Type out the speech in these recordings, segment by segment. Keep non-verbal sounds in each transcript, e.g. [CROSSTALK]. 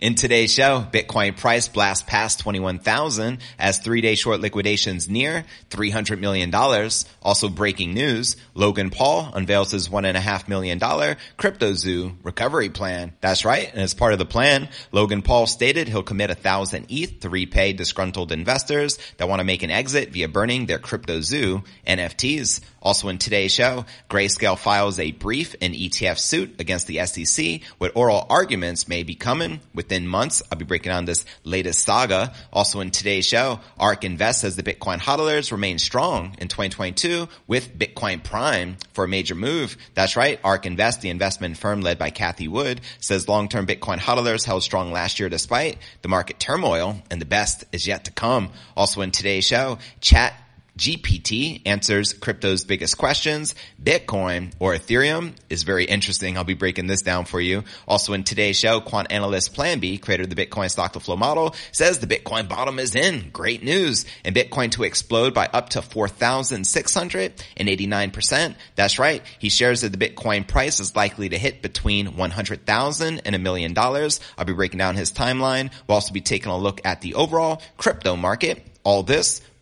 In today's show, Bitcoin price blasts past 21,000 as three-day short liquidations near $300 million. Also breaking news, Logan Paul unveils his $1.5 million crypto zoo recovery plan. That's right. And as part of the plan, Logan Paul stated he'll commit a thousand ETH to repay disgruntled investors that want to make an exit via burning their crypto zoo NFTs. Also in today's show, Grayscale files a brief in ETF suit against the SEC with oral arguments may be coming within months. I'll be breaking down this latest saga. Also in today's show, ARK Invest says the Bitcoin hodlers remain strong in 2022 with Bitcoin Prime for a major move. That's right. ARK Invest, the investment firm led by Cathie Wood, says long-term Bitcoin hodlers held strong last year despite the market turmoil and the best is yet to come. Also in today's show, chat GPT answers crypto's biggest questions. Bitcoin or Ethereum is very interesting. I'll be breaking this down for you. Also in today's show, quant analyst Plan B, creator of the Bitcoin stock to flow model, says the Bitcoin bottom is in. Great news. And Bitcoin to explode by up to 4,689%. That's right. He shares that the Bitcoin price is likely to hit between 100,000 and a million dollars. I'll be breaking down his timeline. We'll also be taking a look at the overall crypto market. All this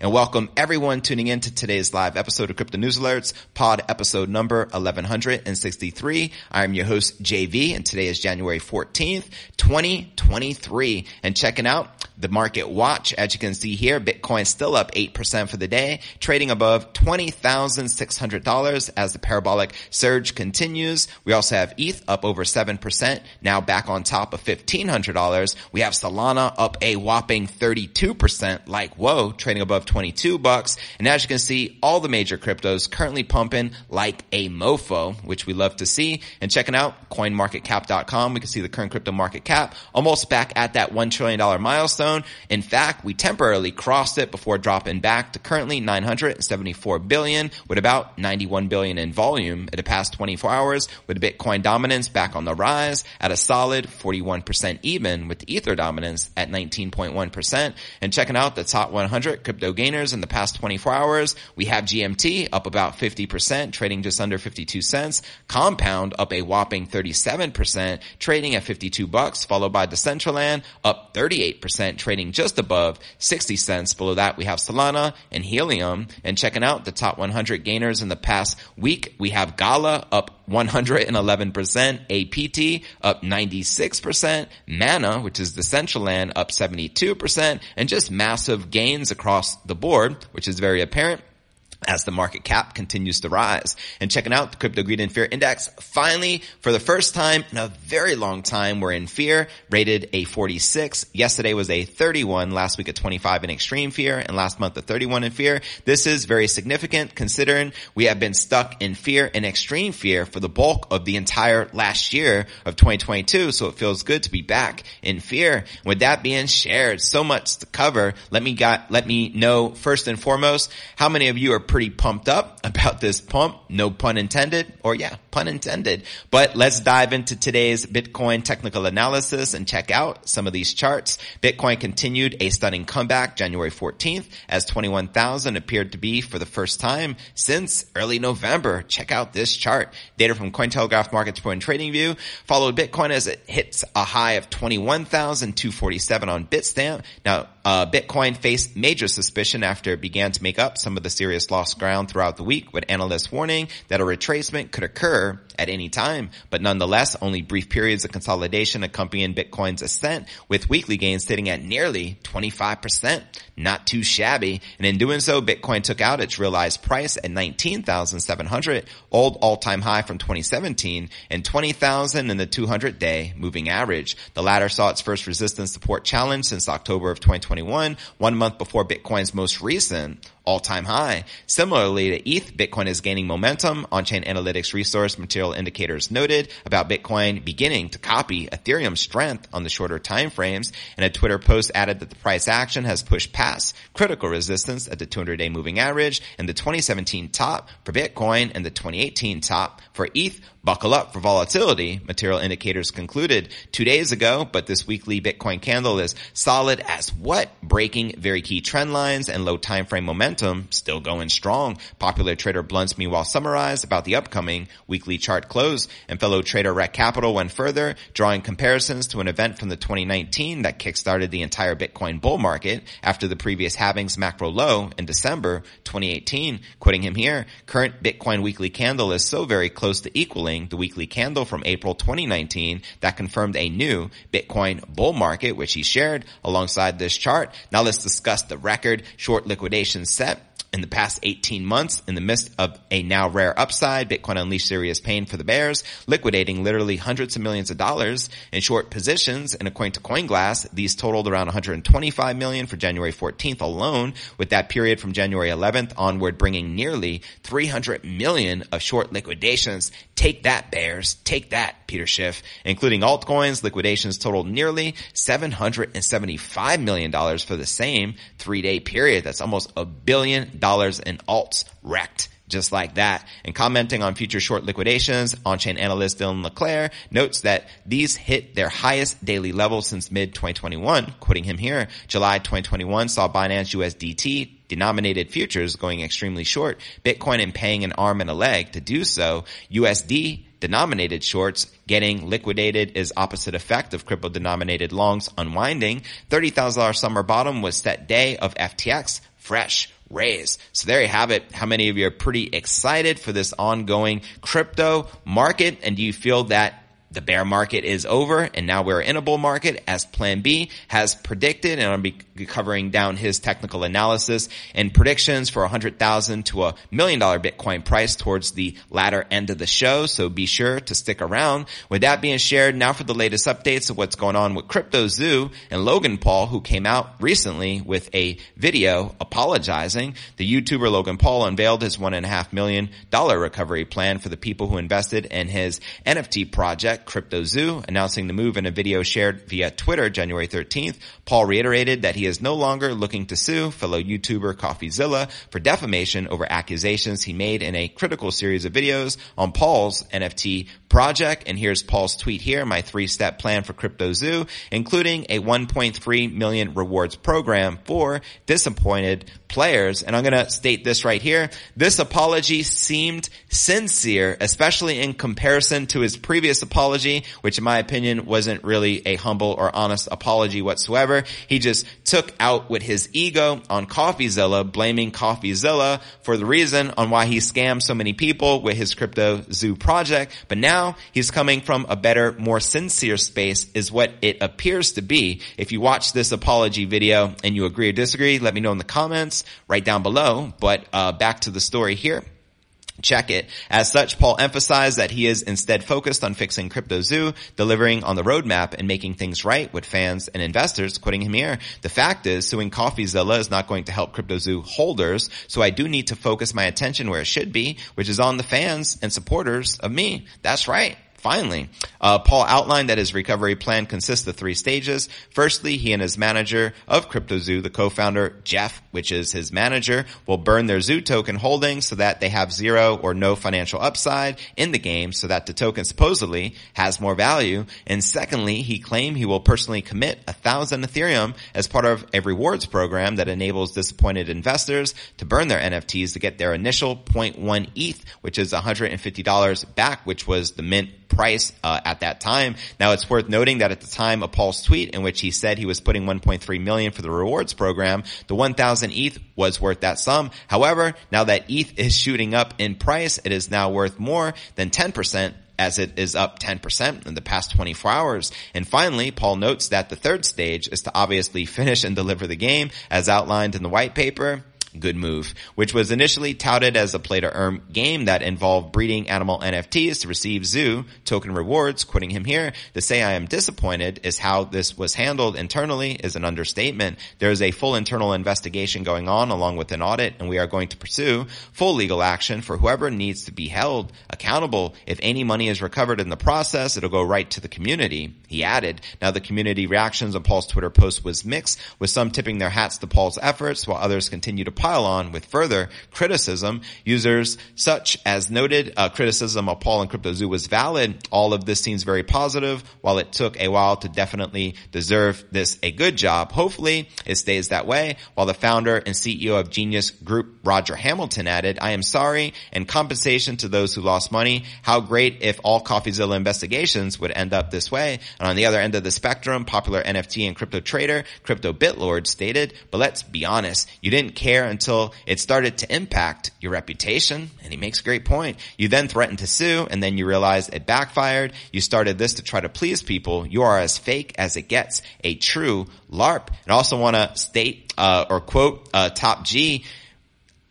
and welcome everyone tuning in to today's live episode of Crypto News Alerts, pod episode number 1163. I'm your host, JV, and today is January 14th, 2023. And checking out the market watch, as you can see here, Bitcoin still up 8% for the day, trading above $20,600 as the parabolic surge continues. We also have ETH up over 7%, now back on top of $1,500. We have Solana up a whopping 32%, like whoa, trading above 22 bucks. And as you can see, all the major cryptos currently pumping like a mofo, which we love to see. And checking out coinmarketcap.com, we can see the current crypto market cap almost back at that $1 trillion milestone. In fact, we temporarily crossed it before dropping back to currently 974 billion with about 91 billion in volume in the past 24 hours with Bitcoin dominance back on the rise at a solid 41% even with Ether dominance at 19.1%. And checking out the top 100 crypto gainers in the past 24 hours. We have GMT up about 50%, trading just under 52 cents. Compound up a whopping 37%, trading at 52 bucks, followed by Decentraland up 38%, trading just above 60 cents. Below that, we have Solana and Helium. And checking out the top 100 gainers in the past week, we have Gala up 111%, APT up 96%, Mana, which is Decentraland, up 72%, and just massive gains across the board, which is very apparent as the market cap continues to rise. And checking out the Crypto Greed and Fear Index, finally, for the first time in a very long time, we're in fear, rated a 46. Yesterday was a 31, last week a 25 in extreme fear, and last month a 31 in fear. This is very significant considering we have been stuck in fear and extreme fear for the bulk of the entire last year of 2022. So it feels good to be back in fear. With that being shared, so much to cover. Let me got, let me know first and foremost, how many of you are pretty pumped up about this pump. No pun intended, or yeah, pun intended. But let's dive into today's Bitcoin technical analysis and check out some of these charts. Bitcoin continued a stunning comeback January 14th as 21,000 appeared to be for the first time since early November. Check out this chart. Data from Cointelegraph Market Report and Trading View followed Bitcoin as it hits a high of 21,247 on Bitstamp. Now, Uh, Bitcoin faced major suspicion after it began to make up some of the serious lost ground throughout the week with analysts warning that a retracement could occur at any time, but nonetheless, only brief periods of consolidation accompanying Bitcoin's ascent with weekly gains sitting at nearly 25%. Not too shabby. And in doing so, Bitcoin took out its realized price at 19,700, old all-time high from 2017 and 20,000 in the 200 day moving average. The latter saw its first resistance support challenge since October of 2021, one month before Bitcoin's most recent all-time high. Similarly to ETH, Bitcoin is gaining momentum. On-chain analytics resource material indicators noted about Bitcoin beginning to copy Ethereum's strength on the shorter time frames. And a Twitter post added that the price action has pushed past critical resistance at the 200-day moving average and the 2017 top for Bitcoin and the 2018 top for ETH Buckle up for volatility, material indicators concluded two days ago, but this weekly Bitcoin candle is solid as what? Breaking very key trend lines and low time frame momentum still going strong. Popular trader Bluntz meanwhile summarized about the upcoming weekly chart close and fellow trader Rekt Capital went further, drawing comparisons to an event from the 2019 that kickstarted the entire Bitcoin bull market after the previous halving's macro low in December 2018. Quoting him here, current Bitcoin weekly candle is so very close to equaling the weekly candle from April 2019 that confirmed a new Bitcoin bull market, which he shared alongside this chart. Now let's discuss the record short liquidation set that in the past 18 months, in the midst of a now rare upside, Bitcoin unleashed serious pain for the bears, liquidating literally hundreds of millions of dollars in short positions. And according to CoinGlass, these totaled around 125 million for January 14th alone, with that period from January 11th onward bringing nearly 300 million of short liquidations. Take that, bears. Take that, Peter Schiff. Including altcoins, liquidations totaled nearly $775 million for the same three-day period. That's almost a billion dollars in alts wrecked just like that. And commenting on future short liquidations, on-chain analyst Dylan LeClair notes that these hit their highest daily level since mid-2021. Quoting him here, July 2021 saw Binance USDT denominated futures going extremely short, Bitcoin and paying an arm and a leg to do so, USD denominated shorts getting liquidated is opposite effect of crypto denominated longs unwinding. $30,000 summer bottom was set day of FTX fresh raise. So there you have it. How many of you are pretty excited for this ongoing crypto market? And do you feel that the bear market is over and now we're in a bull market as plan B has predicted and I'll be covering down his technical analysis and predictions for a hundred thousand to a million dollar Bitcoin price towards the latter end of the show. So be sure to stick around. With that being shared, now for the latest updates of what's going on with Crypto Zoo and Logan Paul, who came out recently with a video apologizing. The YouTuber Logan Paul unveiled his one and a half million dollar recovery plan for the people who invested in his NFT project Crypto Zoo, announcing the move in a video shared via Twitter January 13th. Paul reiterated that he is no longer looking to sue fellow YouTuber CoffeeZilla for defamation over accusations he made in a critical series of videos on Paul's NFT project. And here's Paul's tweet here, my three-step plan for Crypto Zoo, including a 1.3 million rewards program for disappointed players. And I'm going to state this right here. This apology seemed sincere, especially in comparison to his previous apology, which in my opinion wasn't really a humble or honest apology whatsoever. He just took out with his ego on CoffeeZilla, blaming CoffeeZilla for the reason on why he scammed so many people with his Crypto Zoo project. But now he's coming from a better, more sincere space is what it appears to be. If you watch this apology video and you agree or disagree, let me know in the comments right down below. But uh, back to the story here. Check it. As such, Paul emphasized that he is instead focused on fixing CryptoZoo, delivering on the roadmap and making things right with fans and investors, quoting him here. The fact is, suing CoffeeZilla is not going to help CryptoZoo holders, so I do need to focus my attention where it should be, which is on the fans and supporters of me. That's right. Finally, uh, Paul outlined that his recovery plan consists of three stages. Firstly, he and his manager of CryptoZoo, the co-founder Jeff, which is his manager, will burn their Zoo token holdings so that they have zero or no financial upside in the game so that the token supposedly has more value. And secondly, he claimed he will personally commit a thousand Ethereum as part of a rewards program that enables disappointed investors to burn their NFTs to get their initial 0.1 ETH, which is $150 back, which was the mint price uh, at that time. Now it's worth noting that at the time of Paul's tweet in which he said he was putting 1.3 million for the rewards program, the 1000 ETH was worth that sum. However, now that ETH is shooting up in price, it is now worth more than 10% as it is up 10% in the past 24 hours. And finally, Paul notes that the third stage is to obviously finish and deliver the game as outlined in the white paper good move, which was initially touted as a play to earn game that involved breeding animal NFTs to receive zoo token rewards. Quoting him here, to say I am disappointed is how this was handled internally is an understatement. There is a full internal investigation going on along with an audit and we are going to pursue full legal action for whoever needs to be held accountable. If any money is recovered in the process, it'll go right to the community. He added, now the community reactions on Paul's Twitter post was mixed with some tipping their hats to Paul's efforts while others continue to pile on with further criticism. Users such as noted uh, criticism of Paul and CryptoZoo was valid. All of this seems very positive. While it took a while to definitely deserve this a good job, hopefully it stays that way. While the founder and CEO of Genius Group, Roger Hamilton added, I am sorry and compensation to those who lost money. How great if all CoffeeZilla investigations would end up this way. And on the other end of the spectrum, popular NFT and crypto trader, Crypto Bitlord stated, but let's be honest, you didn't care until it started to impact your reputation. And he makes a great point. You then threatened to sue and then you realized it backfired. You started this to try to please people. You are as fake as it gets. A true LARP. And also want to state, uh, or quote, uh, Top G,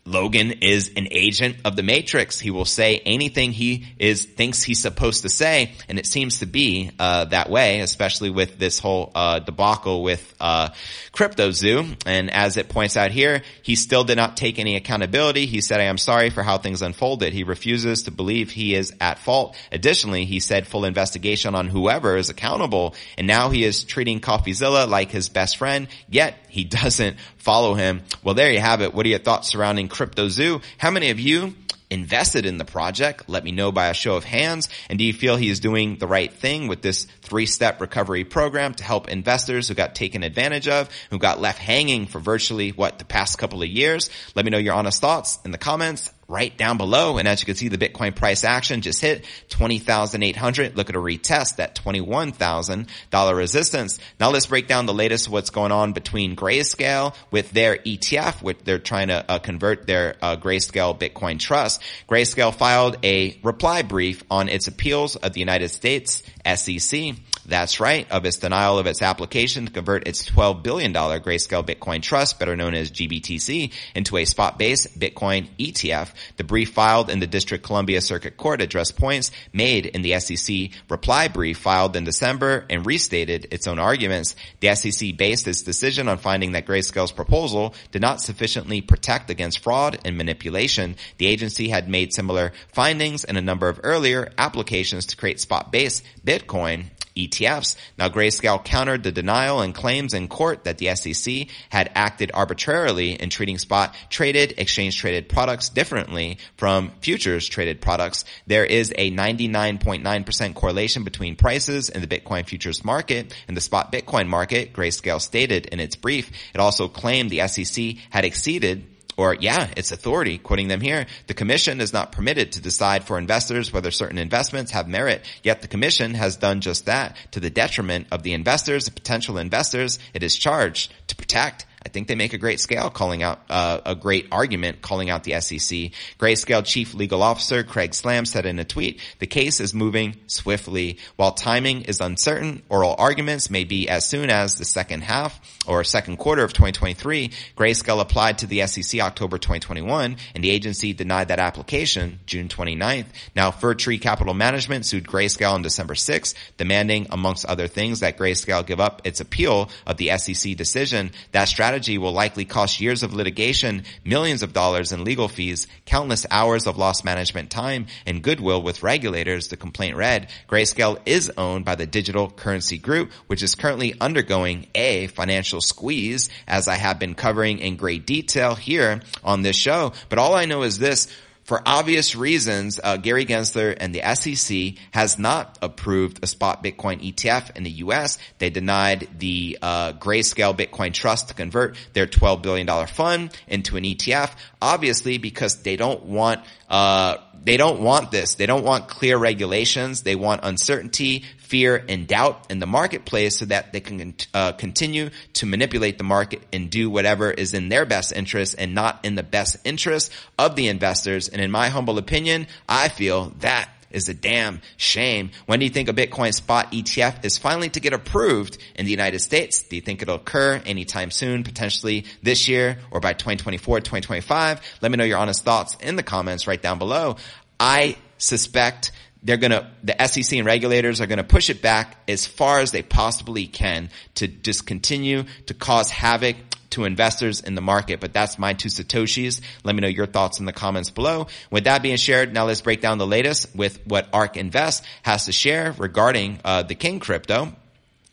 Logan is an agent of the Matrix. He will say anything he is thinks he's supposed to say, and it seems to be uh, that way, especially with this whole uh, debacle with uh, CryptoZoo. And as it points out here, he still did not take any accountability. He said, "I am sorry for how things unfolded." He refuses to believe he is at fault. Additionally, he said full investigation on whoever is accountable, and now he is treating CoffeeZilla like his best friend. Yet he doesn't follow him. Well, there you have it. What are your thoughts surrounding? CryptoZoo. How many of you invested in the project? Let me know by a show of hands. And do you feel he is doing the right thing with this three-step recovery program to help investors who got taken advantage of, who got left hanging for virtually what the past couple of years? Let me know your honest thoughts in the comments right down below. And as you can see, the Bitcoin price action just hit 20,800. Look at a retest that $21,000 resistance. Now let's break down the latest what's going on between Grayscale with their ETF, which they're trying to uh, convert their uh, Grayscale Bitcoin Trust. Grayscale filed a reply brief on its appeals of the United States SEC. That's right, of its denial of its application to convert its $12 billion Grayscale Bitcoin Trust, better known as GBTC, into a spot-based Bitcoin ETF. The brief filed in the District Columbia Circuit Court addressed points made in the SEC reply brief filed in December and restated its own arguments. The SEC based its decision on finding that Grayscale's proposal did not sufficiently protect against fraud and manipulation. The agency had made similar findings in a number of earlier applications to create spot-based Bitcoin ETFs. Now Grayscale countered the denial and claims in court that the SEC had acted arbitrarily in treating spot traded, exchange traded products differently from futures traded products. There is a 99.9% correlation between prices in the Bitcoin futures market and the spot Bitcoin market, Grayscale stated in its brief. It also claimed the SEC had exceeded or yeah, it's authority, quoting them here. The commission is not permitted to decide for investors whether certain investments have merit, yet the commission has done just that to the detriment of the investors, the potential investors it is charged to protect I think they make a great scale calling out uh, a great argument calling out the SEC. Grayscale Chief Legal Officer Craig Salm said in a tweet, "The case is moving swiftly. While timing is uncertain, oral arguments may be as soon as the second half or second quarter of 2023." Grayscale applied to the SEC October 2021, and the agency denied that application June 29th. Now, Fir Tree Capital Management sued Grayscale on December 6th, demanding, amongst other things, that Grayscale give up its appeal of the SEC decision. That strategy strategy will likely cost years of litigation, millions of dollars in legal fees, countless hours of lost management time, and goodwill with regulators, the complaint read. Grayscale is owned by the Digital Currency Group, which is currently undergoing a financial squeeze, as I have been covering in great detail here on this show. But all I know is this, for obvious reasons, uh, Gary Gensler and the SEC has not approved a spot Bitcoin ETF in the U.S. They denied the uh, Grayscale Bitcoin Trust to convert their $12 billion fund into an ETF, obviously because they don't want uh, they don't want this. They don't want clear regulations. They want uncertainty, fear, and doubt in the marketplace so that they can uh, continue to manipulate the market and do whatever is in their best interest and not in the best interest of the investors. And in my humble opinion, I feel that is a damn shame. When do you think a Bitcoin spot ETF is finally to get approved in the United States? Do you think it'll occur anytime soon, potentially this year or by 2024, 2025? Let me know your honest thoughts in the comments right down below. I suspect they're gonna, the SEC and regulators are gonna push it back as far as they possibly can to just continue to cause havoc to investors in the market. But that's my two Satoshis. Let me know your thoughts in the comments below. With that being shared, now let's break down the latest with what ARK Invest has to share regarding uh, the King crypto.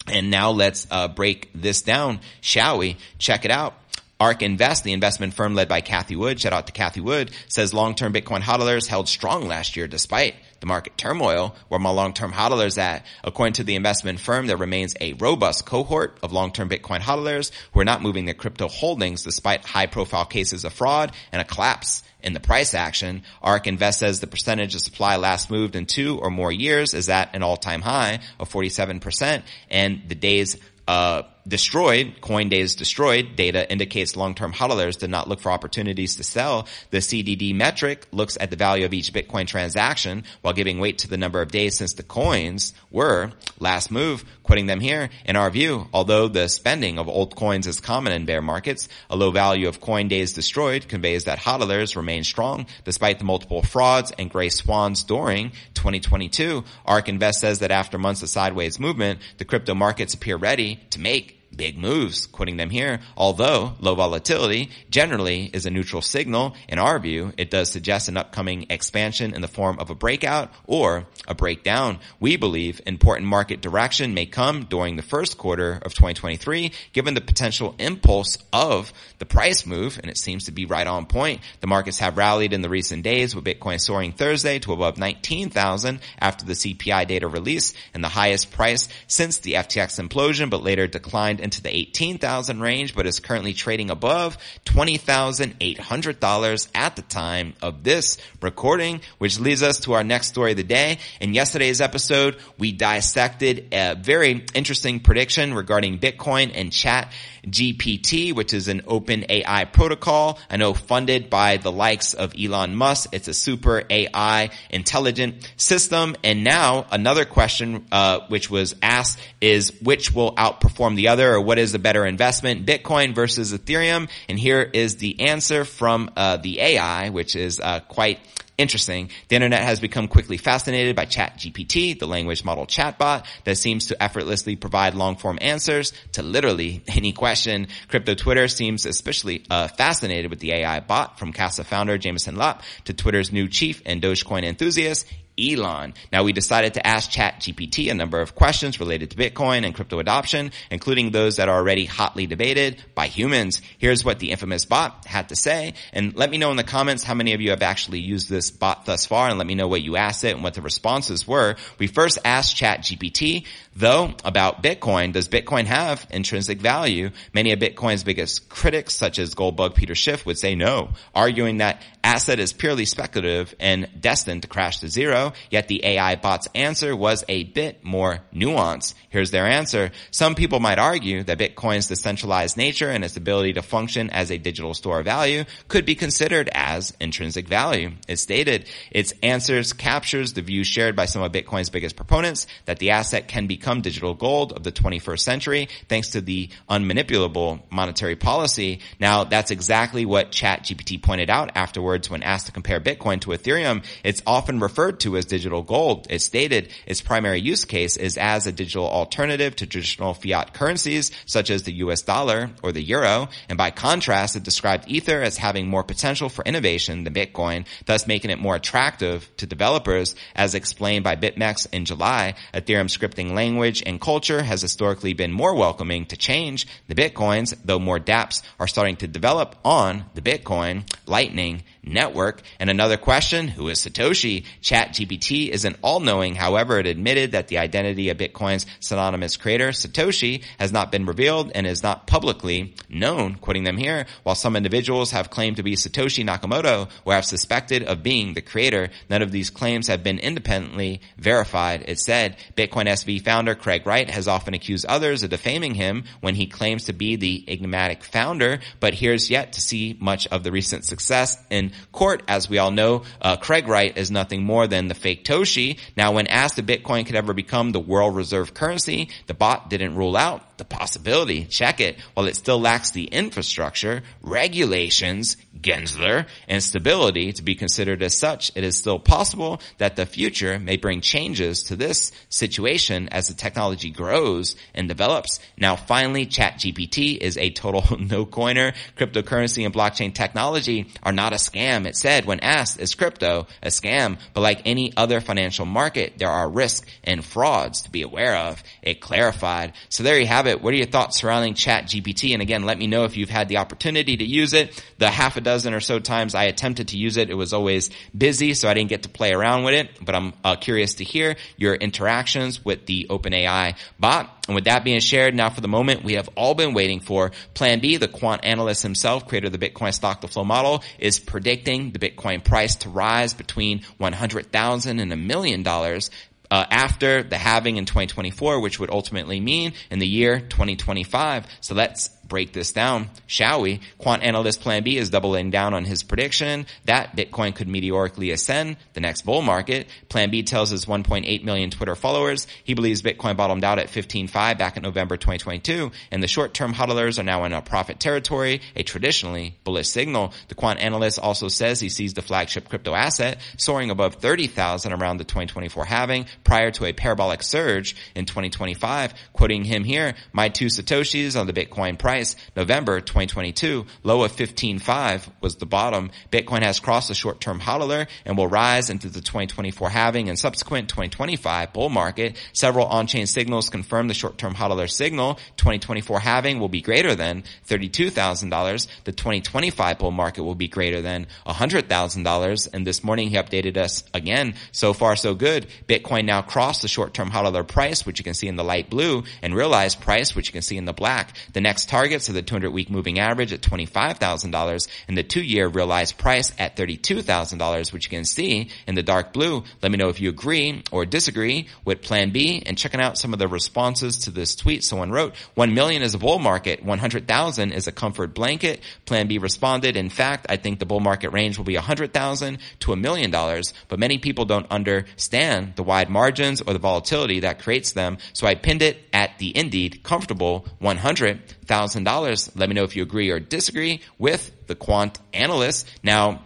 And now let's uh, break this down, shall we? Check it out. ARK Invest, the investment firm led by Cathie Wood, shout out to Cathie Wood, says long-term Bitcoin hodlers held strong last year despite the market turmoil. Where my long-term hodlers at? According to the investment firm, there remains a robust cohort of long-term Bitcoin hodlers who are not moving their crypto holdings despite high-profile cases of fraud and a collapse in the price action. ARK Invest says the percentage of supply last moved in two or more years is at an all-time high of 47% and the days uh, destroyed, Coindays destroyed data indicates long-term hodlers did not look for opportunities to sell. The CDD metric looks at the value of each Bitcoin transaction while giving weight to the number of days since the coins were last move, quoting them here. In our view, although the spending of old coins is common in bear markets, a low value of coin days destroyed conveys that hodlers remain strong despite the multiple frauds and gray swans during 2022. ARK Invest says that after months of sideways movement, the crypto markets appear ready to make big moves, quoting them here. Although low volatility generally is a neutral signal, in our view, it does suggest an upcoming expansion in the form of a breakout or a breakdown. We believe important market direction may come during the first quarter of 2023, given the potential impulse of the price move, and it seems to be right on point. The markets have rallied in the recent days with Bitcoin soaring Thursday to above 19,000 after the CPI data release and the highest price since the FTX implosion, but later declined into the 18,000 range, but is currently trading above $20,800 at the time of this recording, which leads us to our next story of the day. In yesterday's episode, we dissected a very interesting prediction regarding Bitcoin and chat GPT, which is an open AI protocol. I know funded by the likes of Elon Musk. It's a super AI intelligent system. And now another question, uh, which was asked is which will outperform the other or what is the better investment, Bitcoin versus Ethereum? And here is the answer from, uh, the AI, which is, uh, quite Interesting. The internet has become quickly fascinated by ChatGPT, the language model chatbot that seems to effortlessly provide long form answers to literally [LAUGHS] any question. Crypto Twitter seems especially uh, fascinated with the AI bot from Casa founder Jameson Lopp to Twitter's new chief and Dogecoin enthusiast Elon. Now we decided to ask ChatGPT a number of questions related to Bitcoin and crypto adoption, including those that are already hotly debated by humans. Here's what the infamous bot had to say. And let me know in the comments how many of you have actually used this bot thus far and let me know what you asked it and what the responses were. We first asked ChatGPT though about Bitcoin. Does Bitcoin have intrinsic value? Many of Bitcoin's biggest critics, such as Goldbug Peter Schiff, would say no, arguing that asset is purely speculative and destined to crash to zero. Yet the AI bot's answer was a bit more nuanced. Here's their answer. Some people might argue that Bitcoin's decentralized nature and its ability to function as a digital store of value could be considered as intrinsic value. It stated its answers captures the view shared by some of Bitcoin's biggest proponents that the asset can become digital gold of the 21st century thanks to the unmanipulable monetary policy. Now that's exactly what ChatGPT pointed out afterwards when asked to compare Bitcoin to Ethereum. It's often referred to as digital gold. It stated its primary use case is as a digital alternative to traditional fiat currencies such as the US dollar or the euro. And by contrast, it described Ether as having more potential for innovation than Bitcoin, thus making it more attractive to developers as explained by BitMEX in July. Ethereum scripting language and culture has historically been more welcoming to change. The Bitcoins, though more dApps are starting to develop on the Bitcoin, Lightning, network. And another question, who is Satoshi? ChatGPT isn't all-knowing. However, it admitted that the identity of Bitcoin's synonymous creator, Satoshi, has not been revealed and is not publicly known, quoting them here. While some individuals have claimed to be Satoshi Nakamoto or have suspected of being the creator, none of these claims have been independently verified. It said Bitcoin SV founder Craig Wright has often accused others of defaming him when he claims to be the enigmatic founder, but here's yet to see much of the recent success in court. As we all know, uh, Craig Wright is nothing more than the fake Toshi. Now, when asked if Bitcoin could ever become the world reserve currency, the bot didn't rule out the possibility, check it, while it still lacks the infrastructure, regulations, Gensler, and stability to be considered as such, it is still possible that the future may bring changes to this situation as the technology grows and develops. Now finally, ChatGPT is a total [LAUGHS] no-coiner. Cryptocurrency and blockchain technology are not a scam. It said when asked, is crypto a scam? But like any other financial market, there are risks and frauds to be aware of. It clarified. So there you have it. What are your thoughts surrounding Chat GPT? And again, let me know if you've had the opportunity to use it. The half a dozen or so times I attempted to use it, it was always busy, so I didn't get to play around with it. But I'm uh, curious to hear your interactions with the OpenAI bot. And with that being shared, now for the moment we have all been waiting for, Plan B, the quant analyst himself, creator of the Bitcoin stock to flow model, is predicting the Bitcoin price to rise between 100,000 and a million dollars uh, after the halving in 2024, which would ultimately mean in the year 2025. So let's break this down, shall we? Quant analyst Plan B is doubling down on his prediction that Bitcoin could meteorically ascend the next bull market. Plan B tells his 1.8 million Twitter followers he believes Bitcoin bottomed out at 15.5 back in November 2022, and the short-term hodlers are now in a profit territory, a traditionally bullish signal. The quant analyst also says he sees the flagship crypto asset soaring above 30,000 around the 2024 halving prior to a parabolic surge in 2025. Quoting him here, my two Satoshis on the Bitcoin price price. November 2022, low of 15.5 was the bottom. Bitcoin has crossed the short-term hodler and will rise into the 2024 halving and subsequent 2025 bull market. Several on-chain signals confirm the short-term hodler signal. 2024 halving will be greater than $32,000. The 2025 bull market will be greater than $100,000. And this morning he updated us again. So far so good. Bitcoin now crossed the short-term hodler price, which you can see in the light blue, and realized price, which you can see in the black. The next target of the 200 week moving average at $25,000 and the two year realized price at $32,000, which you can see in the dark blue. Let me know if you agree or disagree with plan B and checking out some of the responses to this tweet. Someone wrote, 1 million is a bull market. 100,000 is a comfort blanket. Plan B responded, in fact, I think the bull market range will be 100,000 to a million dollars, but many people don't understand the wide margins or the volatility that creates them. So I pinned it at the indeed comfortable 100,000 $1,000. Let me know if you agree or disagree with the quant analyst. Now,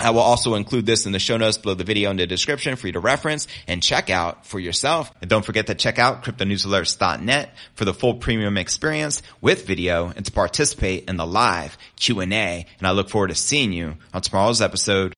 I will also include this in the show notes below the video in the description for you to reference and check out for yourself. And don't forget to check out cryptonewsalerts.net for the full premium experience with video and to participate in the live Q&A. And I look forward to seeing you on tomorrow's episode